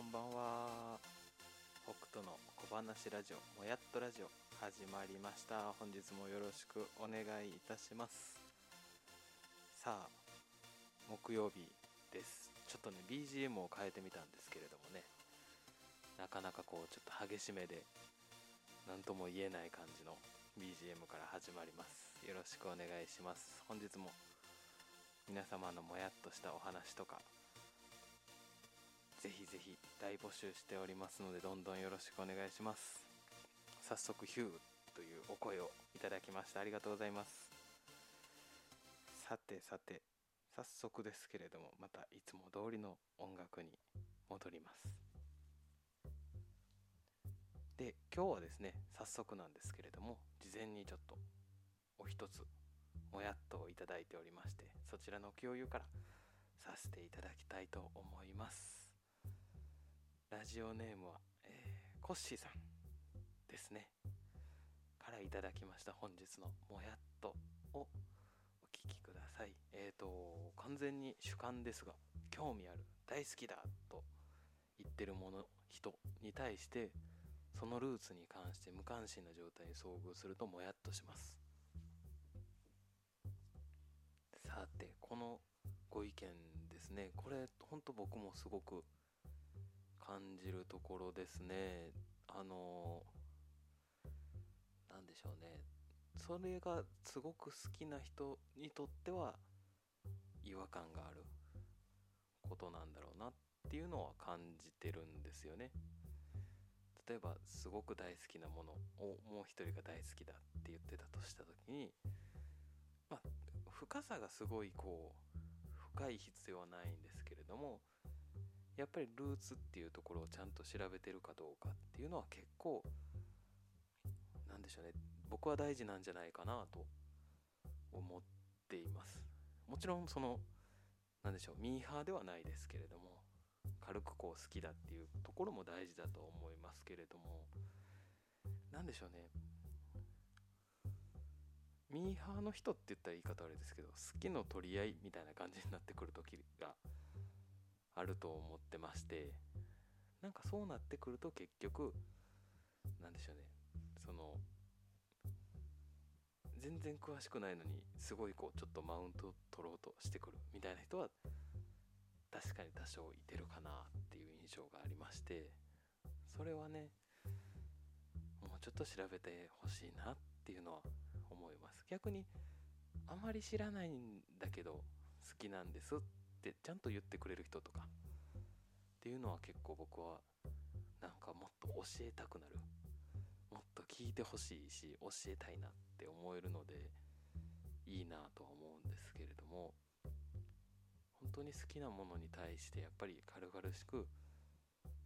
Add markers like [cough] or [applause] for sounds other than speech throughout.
こんばんは。北斗の小話ラジオもやっとラジオ始まりました。本日もよろしくお願いいたします。さあ木曜日です。ちょっとね BGM を変えてみたんですけれどもね。なかなかこうちょっと激しめで何とも言えない感じの BGM から始まります。よろしくお願いします。本日も皆様のもやっとしたお話とかぜひぜひ大募集しておりますのでどんどんよろしくお願いします。早速ヒューというお声をいただきましたありがとうございます。さてさて早速ですけれどもまたいつも通りの音楽に戻ります。で今日はですね早速なんですけれども事前にちょっとお一つもやっといただいておりましてそちらの共有からさせていただきたいと思います。ラジオネームは、えー、コッシーさんですね。からいただきました。本日のもやっとをお聞きください。えっ、ー、と完全に主観ですが興味ある大好きだと言ってるもの人に対してそのルーツに関して無関心な状態に遭遇するともやっとします。さてこのご意見ですね。これ本当僕もすごく感じるところですね。あの何でしょうね。それがすごく好きな人にとっては違和感があることなんだろうなっていうのは感じてるんですよね。例えばすごく大好きなものをもう一人が大好きだって言ってたとした時にまあ深さがすごいこう深い必要はないんですけれどもやっぱりルーツっていうところをちゃんと調べてるかどうかっていうのは結構なんでしょうね。僕は大事なんじゃないかなと思っています。もちろんその何でしょうミーハーではないですけれども軽くこう好きだっていうところも大事だと思いますけれども何でしょうね。ミーハーの人って言ったら言い方悪いですけど好きの取り合いみたいな感じになってくるあると思ってましてなんかそうなってくると結局なんでしょうねその全然詳しくないのにすごいこうちょっとマウント取ろうとしてくるみたいな人は確かに多少いてるかなっていう印象がありましてそれはねもうちょっと調べてほしいなっていうのは思います。逆にあまり知らないんだけど好きなんですってちゃんと言ってくれる人とかっていうのは結構僕はなんかもっと教えたくなるもっと聞いてほしいし教えたいなって思えるのでいいなとは思うんですけれども本当に好きなものに対してやっぱり軽々しく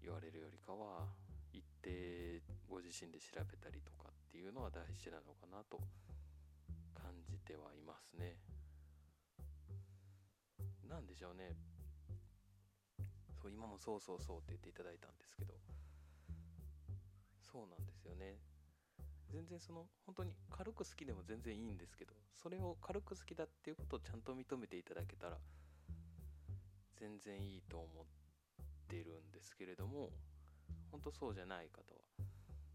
言われるよりかは一定ご自身で調べたりとかっていうのは大事なのかなと感じてはいますね。なんでしょうね。そう今もそうそうそうって言っていただいたんですけど。そうなんですよね。全然その本当に軽く好きでも全然いいんですけどそれを軽く好きだっていうことをちゃんと認めていただけたら全然いいと思ってるんですけれども本当そうじゃない方は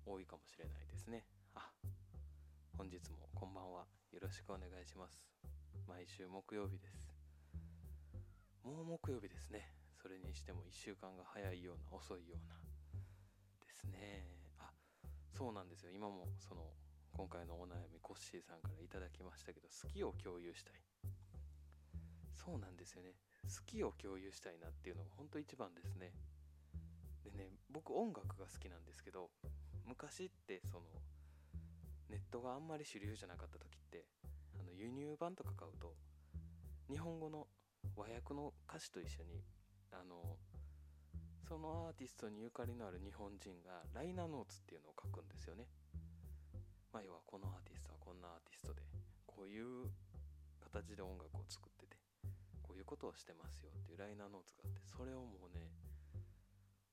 多いかもしれないですね。あ本日もこんばんは。よろしくお願いします。毎週木曜日です。もう木曜日ですね。それにしても1週間が早いような遅いような。ですね。あそうなんですよ。今もその今回のお悩みコッシーさんから頂きましたけど好きを共有したい。そうなんですよね。好きを共有したいなっていうのが本当一番ですね。でね僕音楽が好きなんですけど昔ってそのネットがあんまり主流じゃなかった時ってあの輸入版とか買うと日本語の和訳の歌詞と一緒にあのそのアーティストにゆかりのある日本人がライナーノーツっていうのを書くんですよね。まあ、要はこのアーティストはこんなアーティストでこういう形で音楽を作っててこういうことをしてますよっていうライナーノーツがあってそれをもうね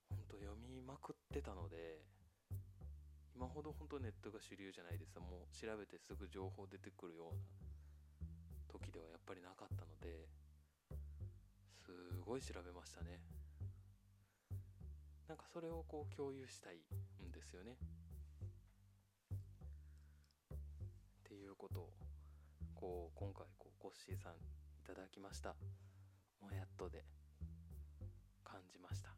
ほんと読みまくってたので今ほど本当ネットが主流じゃないですもう調べてすぐ情報出てくるような時ではやっぱりなかったのですごい調べましたね。なんかそれをこう共有したいんですよね。っていうことをこう今回こうコッシーさんいただきました。もやっとで感じました。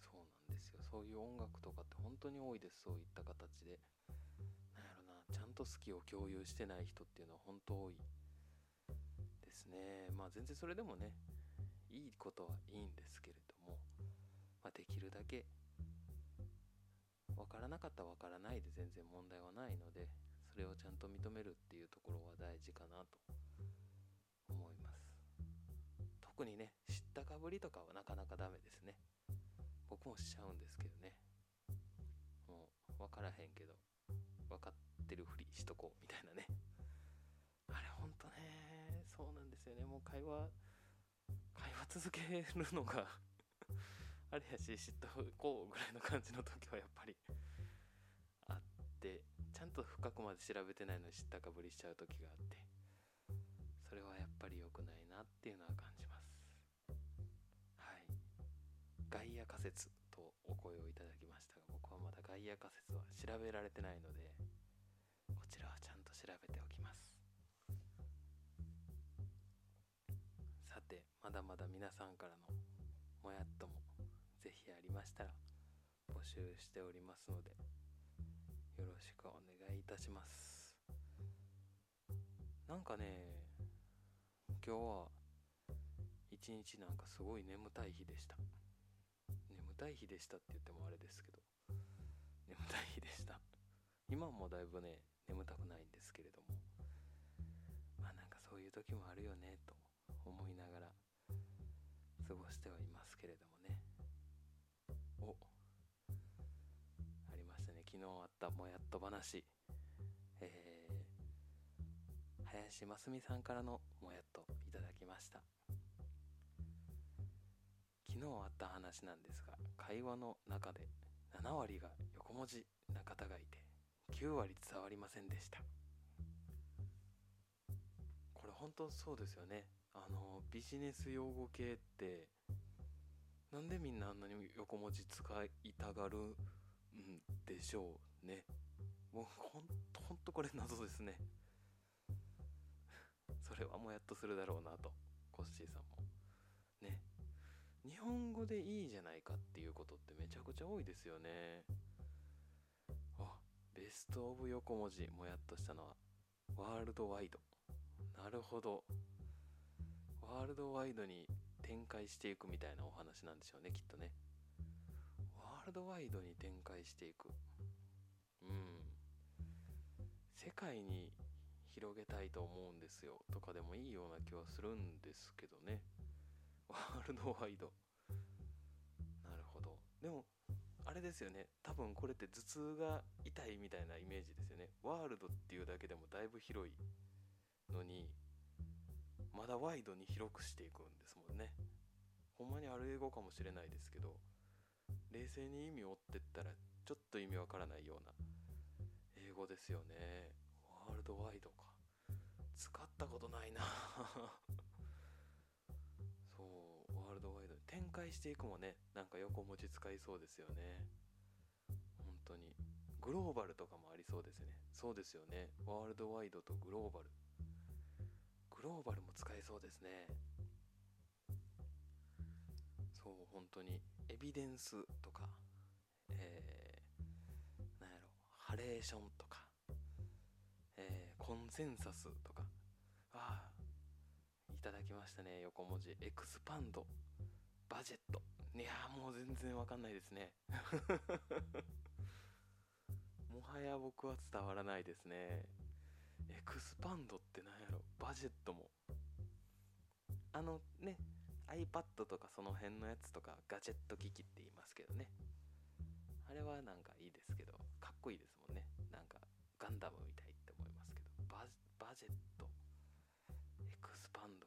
そうなんですよ。そういう音楽とかって本当に多いです。そういった形で。なんやろな。ちゃんと好きを共有してない人っていうのは本当多い。ですね。まあ全然それでもねいいことはいいんですけれども、まあ、できるだけ分からなかった分からないで全然問題はないのでそれをちゃんと認めるっていうところは大事かなと思います。特にね知ったかぶりとかはなかなかダメですね。僕もしちゃうんですけどね。もう分からへんけど分かってるふりしとこうみたいなね。あれほんとね。そうなんですよね。もう会話会話続けるのが [laughs] あれやし知ったこうぐらいの感じの時はやっぱりあってちゃんと深くまで調べてないのに知ったかぶりしちゃう時があってそれはやっぱり良くないなっていうのは感じます。はい。外野仮説とお声をいただきましたが僕はまだ外野仮説は調べられてないのでこちらはちゃんと調べておきます。まだまだ皆さんからのもやっともぜひありましたら募集しておりますのでよろしくお願いいたします。なんかね今日は一日なんかすごい眠たい日でした。眠たい日でしたって言ってもあれですけど眠たい日でした。今もだいぶね眠たくないんですけれどもまあなんかそういう時もあるよねと思いながらしてはいますけれどもね。おありましたね。昨日あったもやっと話。えー、林真澄さんからのもやっといただきました。昨日あった話なんですが会話の中で7割が横文字な方がいて9割伝わりませんでした。これ本当そうですよね。あのビジネス用語系ってなんでみんなあんなに横文字使いたがるんでしょうね。もうほんとほんとこれ謎ですね。それはもやっとするだろうなとコッシーさんも。ね。日本語でいいじゃないかっていうことってめちゃくちゃ多いですよね。あベストオブ横文字もやっとしたのはワールドワイド。なるほど。ワールドワイドに展開していくみたいなお話なんでしょうねきっとね。ワールドワイドに展開していく。うん。世界に広げたいと思うんですよ。とかでもいいような気はするんですけどね。ワールドワイド。なるほど。でもあれですよね。多分これって頭痛が痛いみたいなイメージですよね。ワールドっていうだけでもだいぶ広いのにまだワイドに広くしていくんですもんね。ほんまにある英語かもしれないですけど冷静に意味を追ってったらちょっと意味わからないような英語ですよね。ワールドワイドか。使ったことないな。[laughs] そうワールドワイド展開していくもねなんか横文字使いそうですよね。本当に。グローバルとかもありそうですね。そうですよね。ワールドワイドとグローバル。ローバルも使えそうですね。そう本当にエビデンスとかえー、なんやろハレーションとかえー、コンセンサスとかああいただきましたね横文字。 expand budget。いやもう全然わかんないですね。[laughs] もはや僕は伝わらないですね。 expand って何やろ？ budget も。あのね iPad とかその辺のやつとかガジェット機器って言いますけどね。あれはなんかいいですけどかっこいいですもんね。なんかガンダムみたいって思いますけど。バ budget。 expand。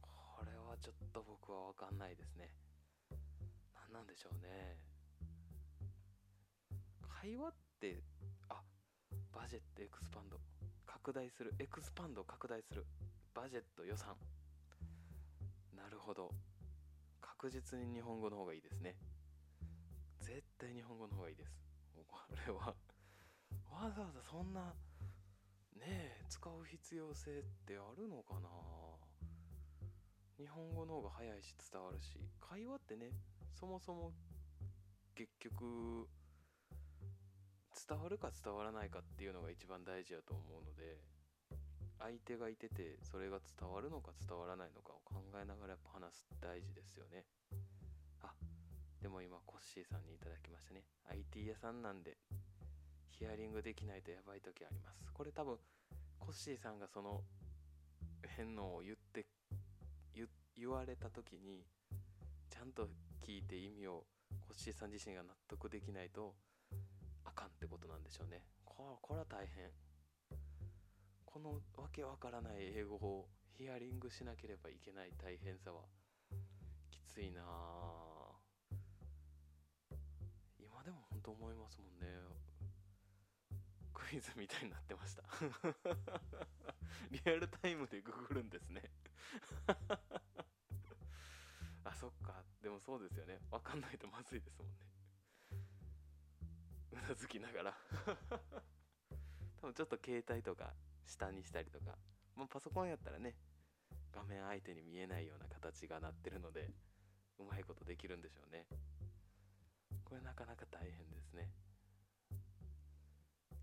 これはちょっと僕は分かんないですね。何なんでしょうね。会話ってあ budget expand。拡大する expand 拡大する budget 予算。なるほど。確実に日本語の方がいいですね。絶対日本語の方がいいです。これは。わざわざそんなねえ使う必要性ってあるのかな。日本語の方が早いし伝わるし。会話ってねそもそも結局伝わるか伝わらないかっていうのが一番大事やと思うので相手がいててそれが伝わるのか伝わらないのかを考えながらやっぱ話す大事ですよね。あでも今コッシーさんにいただきましたね。IT 屋さんなんでヒアリングできないとやばい時あります。これ多分コッシーさんがその変のを言って言われた時にちゃんと聞いて意味をコッシーさん自身が納得できないとあかんってことなんでしょうね。これは大変。このわけわからない英語をヒアリングしなければいけない大変さはきついな今でも本当思いますもんね。クイズみたいになってました。[laughs] リアルタイムでググるんですね。[laughs] あそっか。でもそうですよね。分かんないとまずいですもんね。うなずきながら。[laughs] 多分ちょっと携帯とか下にしたりとか、まあ、パソコンやったらね画面相手に見えないような形がなってるのでうまいことできるんでしょうね。これなかなか大変ですね。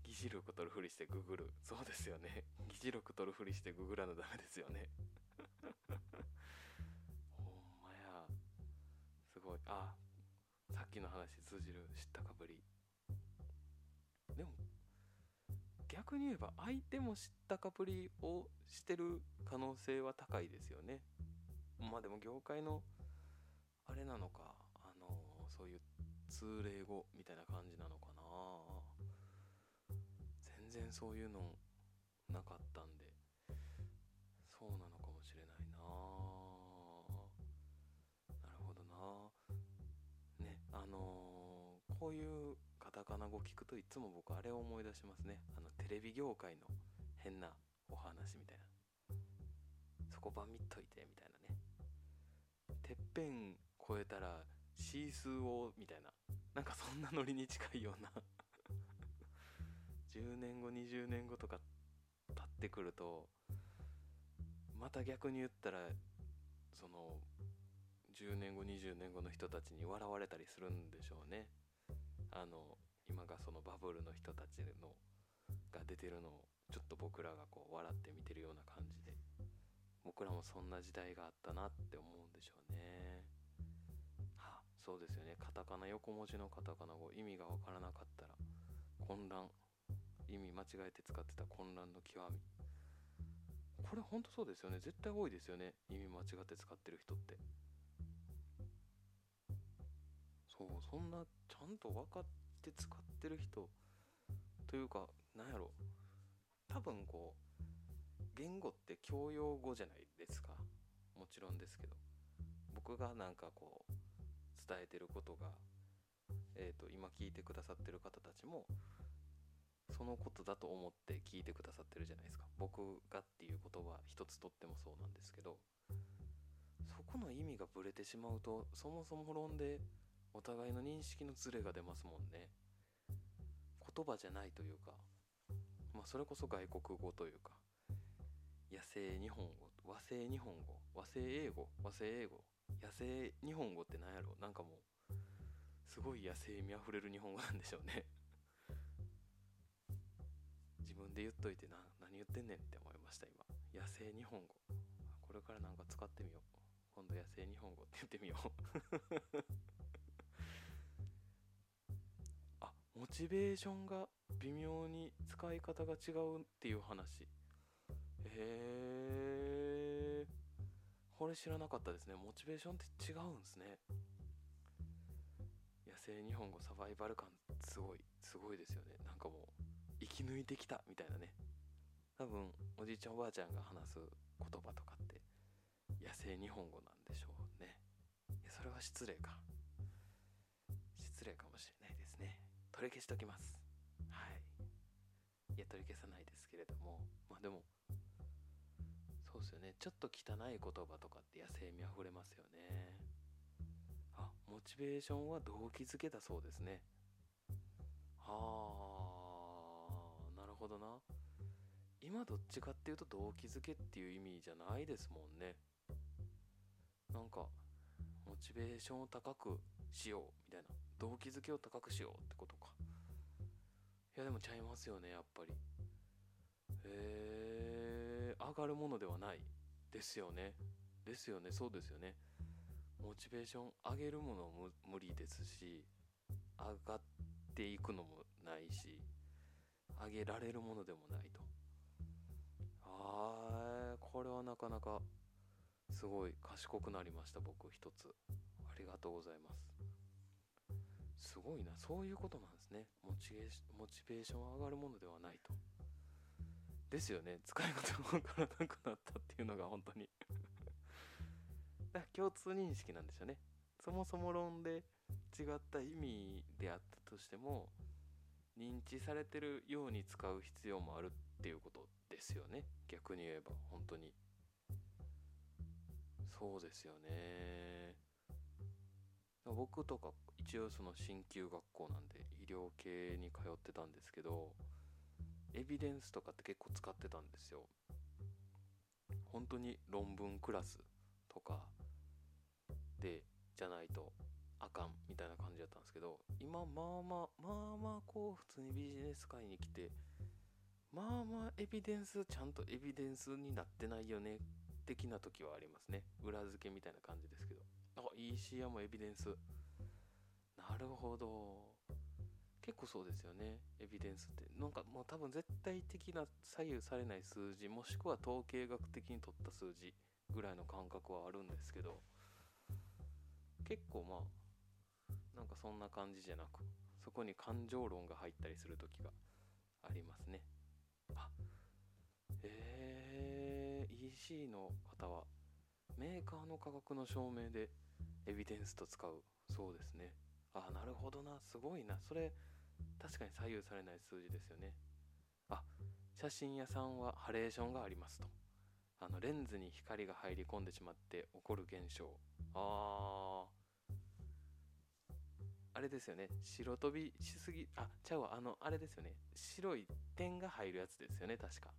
議事録取るふりしてググる。そうですよね。議事録取るふりしてググらなダメですよね。[laughs] ほんまや。すごい。あさっきの話通じる知ったかぶり。でも逆に言えば相手も知ったかぶりをしてる可能性は高いですよね。まあでも業界のあれなのかあのそういう通例語みたいな感じなのかな。全然そういうのなかったんでそうなのかもしれないな。なるほどな。ねあのー、こういうカナ語聞くといつも僕あれを思い出しますね。あのテレビ業界の変なお話みたいな。そこば見っといてみたいなね。てっぺん超えたらシースーをみたいな。なんかそんなノリに近いような。10年後20年後とか経ってくるとまた逆に言ったらその10年後20年後の人たちに笑われたりするんでしょうね。あの今がそのバブルの人たちのが出てるのをちょっと僕らがこう笑って見てるような感じで僕らもそんな時代があったなって思うんでしょうね。はあそうですよね。カタカナ横文字のカタカナ語意味がわからなかったら混乱意味間違えて使ってた混乱の極み。これほんとそうですよね。絶対多いですよね。意味間違って使ってる人って。そうそんなちゃんと分かって使ってる人というかなんやろ。多分こう言語って教養語じゃないですか。もちろんですけど。僕がなんかこう伝えてることが、えーと、今聞いてくださってる方たちもそのことだと思って聞いてくださってるじゃないですか。僕がっていう言葉一つとってもそうなんですけどそこの意味がぶれてしまうとそもそも論でお互いの認識のズレが出ますもんね。言葉じゃないというかまあそれこそ外国語というか野生日本語和製日本語和製英語和製英語野生日本語って何やろなんかもうすごい野生味あふれる日本語なんでしょうね。[laughs] 自分で言っといてな何言ってんねんって思いました今。野生日本語。これからなんか使ってみよう。今度野生日本語って言ってみよう。チベーションが微妙に使い方が違うっていう話。へえこれ知らなかったですね。モチベーションって違うんですね。野生日本語サバイバル感すごいすごいですよね。なんかもう生き抜いてきたみたいなね。多分おじいちゃんおばあちゃんが話す言葉とかって野生日本語なんでしょうね。それは失礼か。失礼かもしれないです。取り消しときます。はい。いや取り消さないですけれども。まあでもそうですよね。ちょっと汚い言葉とかって野生味あふれますよね。あモチベーションは動機づけだそうですね。はあなるほどな。今どっちかっていうと動機づけっていう意味じゃないですもんね。なんかモチベーションを高くしようみたいな。動機づけを高くしようってことか。いやでもちゃいますよねやっぱり。へえ上がるものではないですよね。ですよね。そうですよね。モチベーション上げるものも無理ですし上がっていくのもないし上げられるものでもないと。ああこれはなかなかすごい賢くなりました僕一つ。ありがとうございます。すごいな。そういうことなんですね。モチベモチベーション上がるものではないと。ですよね。使い方が分からなくなったっていうのが本当に。だから共通認識なんでしょうね。そもそも論で違った意味であったとしても認知されてるように使う必要もあるっていうことですよね。逆に言えば。本当に。そうですよね。僕とか一応その鍼灸学校なんで医療系に通ってたんですけどエビデンスとかって結構使ってたんですよ。本当に論文クラスとかでじゃないとあかんみたいな感じだったんですけど今まあまあまあまあこう普通にビジネス界に来てまあまあエビデンスちゃんとエビデンスになってないよね的な時はありますね。裏付けみたいな感じですけど。あ ECR もエビデンス。なるほど。結構そうですよね。エビデンスって。なんかもう多分絶対的な左右されない数字もしくは統計学的に取った数字ぐらいの感覚はあるんですけど結構まあなんかそんな感じじゃなくそこに感情論が入ったりする時がありますね。あえー、EC の方はメーカーの価格の証明でエビデンスと使う。そうですね。あなるほどな。すごいな。それ確かに左右されない数字ですよね。あ写真屋さんはハレーションがありますと。あのレンズに光が入り込んでしまって起こる現象。ああれですよね。白飛びしすぎあちゃうわ。あのあれですよね。白い点が入るやつですよね確か。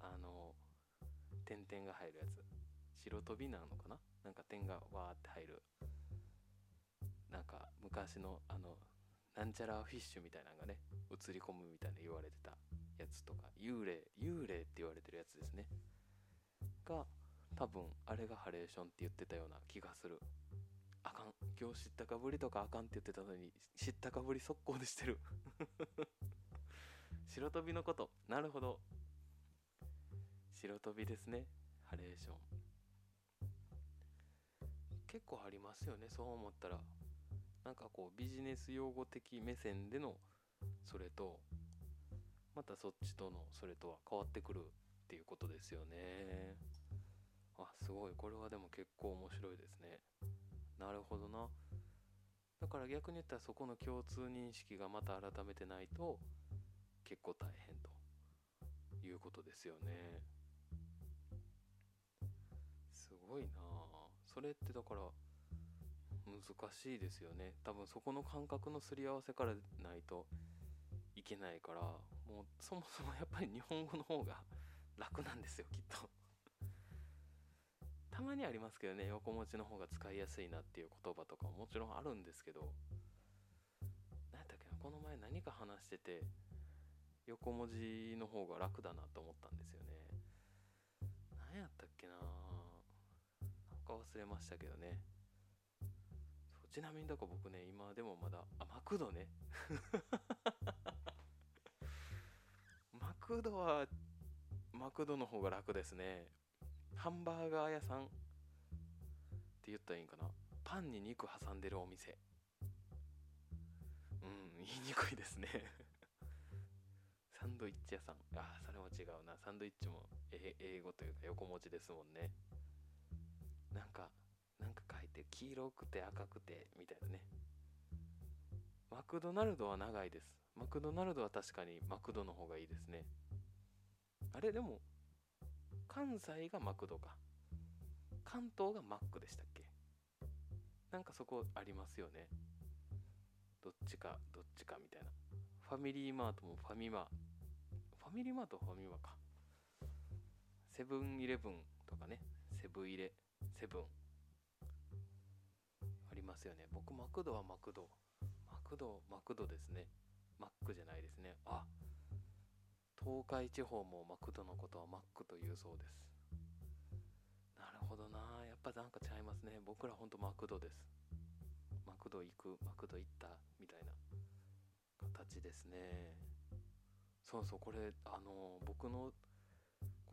あの点々が入るやつ。白飛びなのかな？なんか点がわーって入る。なんか昔のあのなんちゃらフィッシュみたいなのがね映り込むみたいな言われてたやつとか幽霊幽霊って言われてるやつですね。が多分あれがハレーションって言ってたような気がする。あかん。今日知ったかぶりとかあかんって言ってたのに知ったかぶり速攻でしてる。[laughs] 白飛びのこと。なるほど。白飛びですね。ハレーション。結構ありますよねそう思ったら。なんかこうビジネス用語的目線でのそれとまたそっちとのそれとは変わってくるっていうことですよね。あすごい。これはでも結構面白いですね。なるほどな。だから逆に言ったらそこの共通認識がまた改めてないと結構大変ということですよね。すごいな。それってだから難しいですよね。多分そこの感覚のすり合わせからないといけないからもうそもそもやっぱり日本語の方が楽なんですよきっと。[laughs] たまにありますけどね横文字の方が使いやすいなっていう言葉とかももちろんあるんですけど何やったっけなこの前何か話してて横文字の方が楽だなと思ったんですよね。何やったっけな。か忘れましたけどね。ちなみにだから僕ね今でもまだあマクドね。[laughs] マクドはマクドの方が楽ですね。ハンバーガー屋さん。って言ったらいいんかな。パンに肉挟んでるお店。うん言いにくいですね。サンドイッチ屋さん。ああそれも違うな。サンドイッチも英語というか横文字ですもんね。なんかなんか書いて黄色くて赤くてみたいなね。マクドナルドは長いです。マクドナルドは確かにマクドの方がいいですね。あれでも関西がマクドか。関東がマックでしたっけ？なんかそこありますよね。どっちかどっちかみたいな。ファミリーマートもファミマ。ファミリーマートファミマか。セブンイレブンとかね。セブンイレ。セブン。ありますよね。僕マクドはマクド。マクドマクドですね。マックじゃないですね。あ東海地方もマクドのことはマックというそうです。なるほどな。やっぱなんかちゃいますね。僕らほんとマクドです。マクド行くマクド行ったみたいな形ですね。そうそうこれあの僕の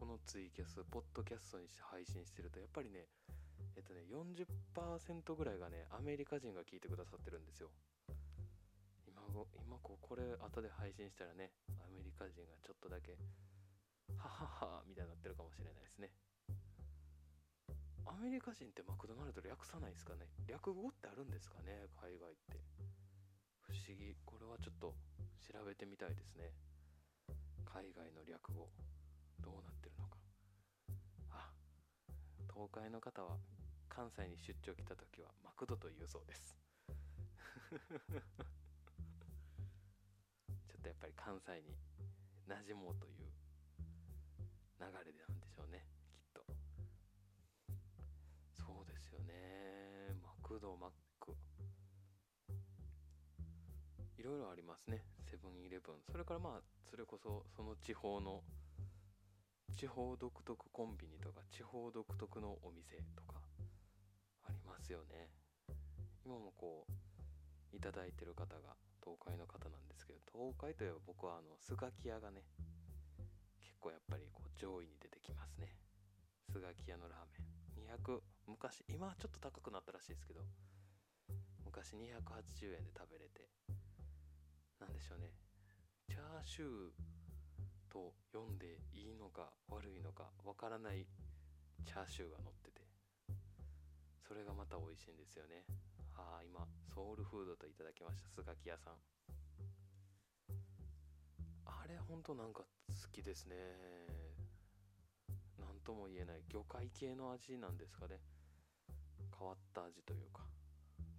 このツイキャスポッドキャストにして配信してるとやっぱりねえっとね40%ぐらいがねアメリカ人が聞いてくださってるんですよ。今今こうこれ後で配信したらねアメリカ人がちょっとだけはははみたいになってるかもしれないですね。アメリカ人ってマクドナルド略さないですかね？略語ってあるんですかね？海外って。不思議。これはちょっと調べてみたいですね。海外の略語。どうなってるのか。あ東海の方は関西に出張来た時はマクドと言うそうです。[laughs] ちょっとやっぱり関西に馴染もうという流れでなんでしょうねきっと。そうですよね。マクドマック。いろいろありますね。セブンイレブン。それからまあそれこそその地方の地方独特コンビニとか地方独特のお店とかありますよね。今もこういただいてる方が東海の方なんですけど東海といえば僕はあのスガキ屋がね結構やっぱりこう上位に出てきますね。スガキ屋のラーメン。200昔今はちょっと高くなったらしいですけど昔280円で食べれてなんでしょうね。チャーシューと読んでいいのか悪いのかわからないチャーシューが乗ってて。それがまた美味しいんですよね。ああ今ソウルフードといただきましたスガキ屋さん。あれほんとなんか好きですね。何とも言えない。魚介系の味なんですかね。変わった味というか。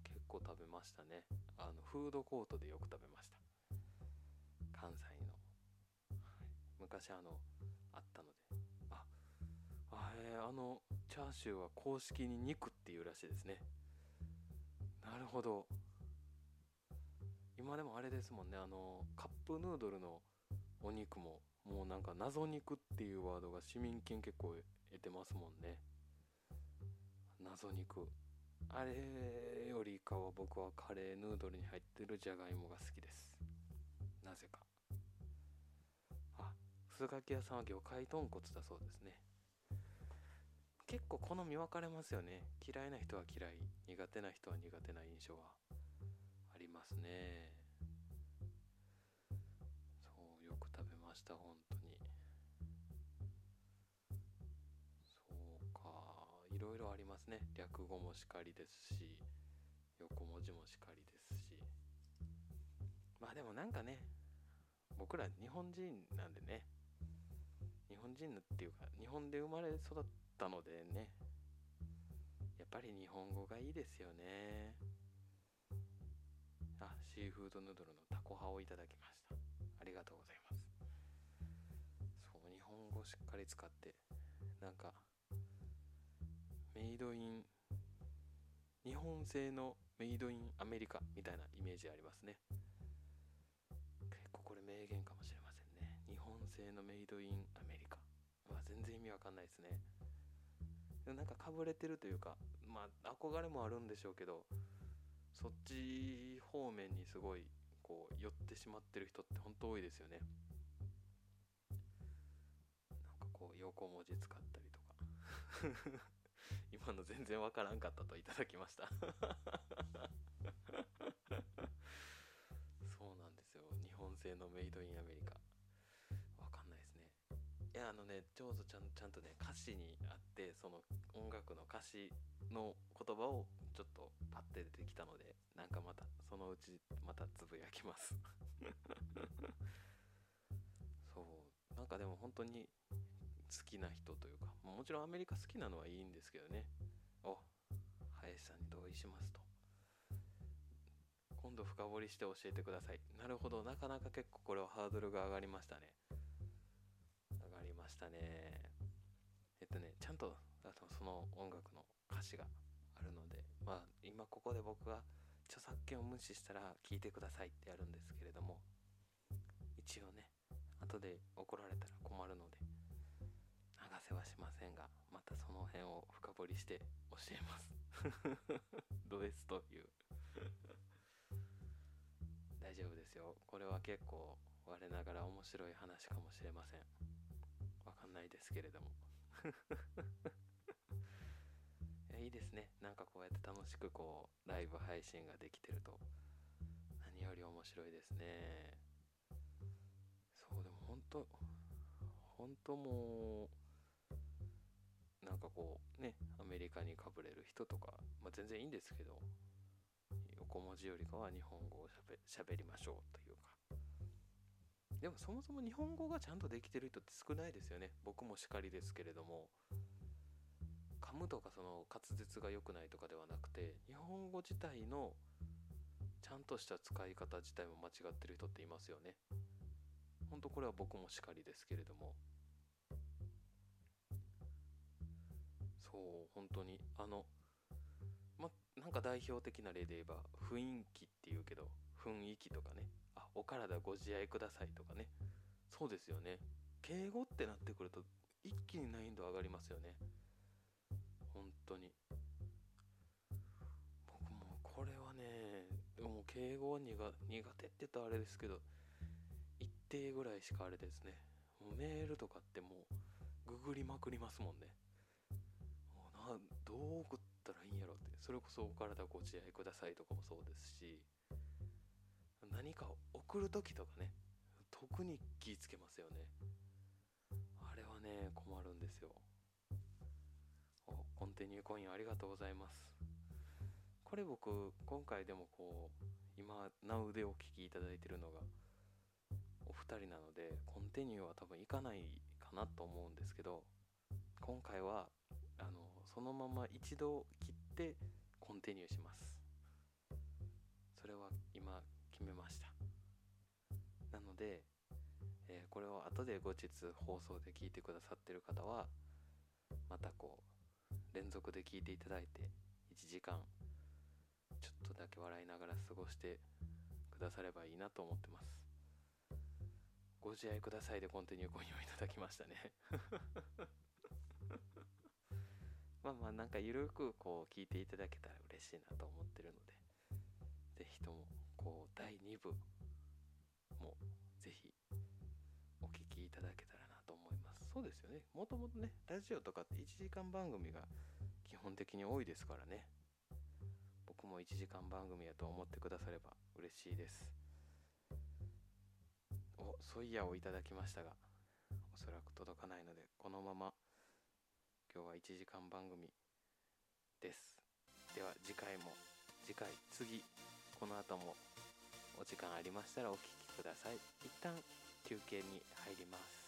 結構食べましたね。あのフードコートでよく食べました。関西、昔あのあったので。ああえー、あのチャーシューは公式に肉っていうらしいですね。なるほど。今でもあれですもんね。あのカップヌードルのお肉ももうなんか謎肉っていうワードが市民権結構得てますもんね。謎肉。あれよりかは僕はカレーヌードルに入ってるじゃがいもが好きです。なぜか。あ須垣屋さんは魚介豚骨だそうですね。結構好み分かれますよね。嫌いな人は嫌い苦手な人は苦手な印象は。ありますね。そうよく食べました本当に。そうか。いろいろありますね。略語もしかりですし横文字もしかりですし。まあでもなんかね僕ら日本人なんでね日本人っていうか日本で生まれ育ったのでね。やっぱり日本語がいいですよね。あシーフードヌードルのタコ派をいただきました。ありがとうございます。そう日本語しっかり使ってなんかメイドイン日本製のメイドインアメリカみたいなイメージありますね。結構これ名言かもしれません。製のメイドインアメリカ。まあ全然意味わかんないですね。なんかかぶれてるというかまあ憧れもあるんでしょうけどそっち方面にすごいこう寄ってしまってる人って本当多いですよね。なんかこう横文字使ったりとか。[laughs] 今の全然わからんかったといただきました。[laughs] そうなんですよ。日本製のメイドインアメリカ。いやあのね上手ちゃんちゃんとね歌詞にあってその音楽の歌詞の言葉をちょっとパッて出てきたのでなんかまたそのうちまたつぶやきます。[laughs] そう。なんかでも本当に好きな人というかもちろんアメリカ好きなのはいいんですけどね。お林さんに同意しますと。今度深掘りして教えてください。なるほど。なかなか結構これはハードルが上がりましたね。ましたね。えっとねちゃんとあとその音楽の歌詞があるのでまあ今ここで僕が著作権を無視したら聞いてくださいってやるんですけれども一応ね後で怒られたら困るので流せはしませんがまたその辺を深掘りして教えます。[laughs] ド S という。大丈夫ですよ。これは結構我ながら面白い話かもしれません。わかんないですけれども。[laughs] いいですね。なんかこうやって楽しくこうライブ配信ができてると。何より面白いですね。そうでも本当本当もうなんかこうねアメリカにかぶれる人とか、まあ、全然いいんですけど横文字よりかは日本語をしゃべしゃべりましょうというか。でもそもそも日本語がちゃんとできてる人って少ないですよね。僕もしかりですけれども。噛むとかその滑舌が良くないとかではなくて日本語自体のちゃんとした使い方自体も間違ってる人っていますよね。本当これは僕もしかりですけれども。そう本当に。あのまなんか代表的な例で言えば雰囲気っていうけど雰囲気とかね。お体ご自愛くださいとかね。そうですよね。敬語ってなってくると一気に難易度上がりますよね。本当に。僕もこれはねもう敬語は苦手って言ったらあれですけど一定ぐらいしかあれですね。もうメールとかってもうググりまくりますもんね。もうなどう送ったらいいんやろって。それこそお体ご自愛くださいとかもそうですし。何かを送る時とかね特に気ぃつけますよね。あれはね困るんですよ。おコンティニューコインありがとうございます。これ僕今回でもこう今な腕をお聞きいただいてるのがお二人なのでコンティニューは多分いかないかなと思うんですけど今回はあのそのまま一度切ってコンティニューします。それは今決めました。なので、えーこれを後で後日放送で聞いてくださってる方はまたこう連続で聞いていただいて1時間ちょっとだけ笑いながら過ごしてくださればいいなと思ってます。ご自愛くださいでコンティニューコインをいただきましたね。[laughs] まあまあなんかゆるくこう聞いていただけたら嬉しいなと思ってるのでぜひともこう第2部もぜひお聞きいただけたらなと思います。そうですよね。もともとねラジオとかって1時間番組が基本的に多いですからね。僕も1時間番組やと思ってくだされば嬉しいです。おソイヤをいただきましたがおそらく届かないのでこのまま今日は1時間番組です。では次回も次回次。この後もお時間ありましたらお聞きください。一旦休憩に入ります。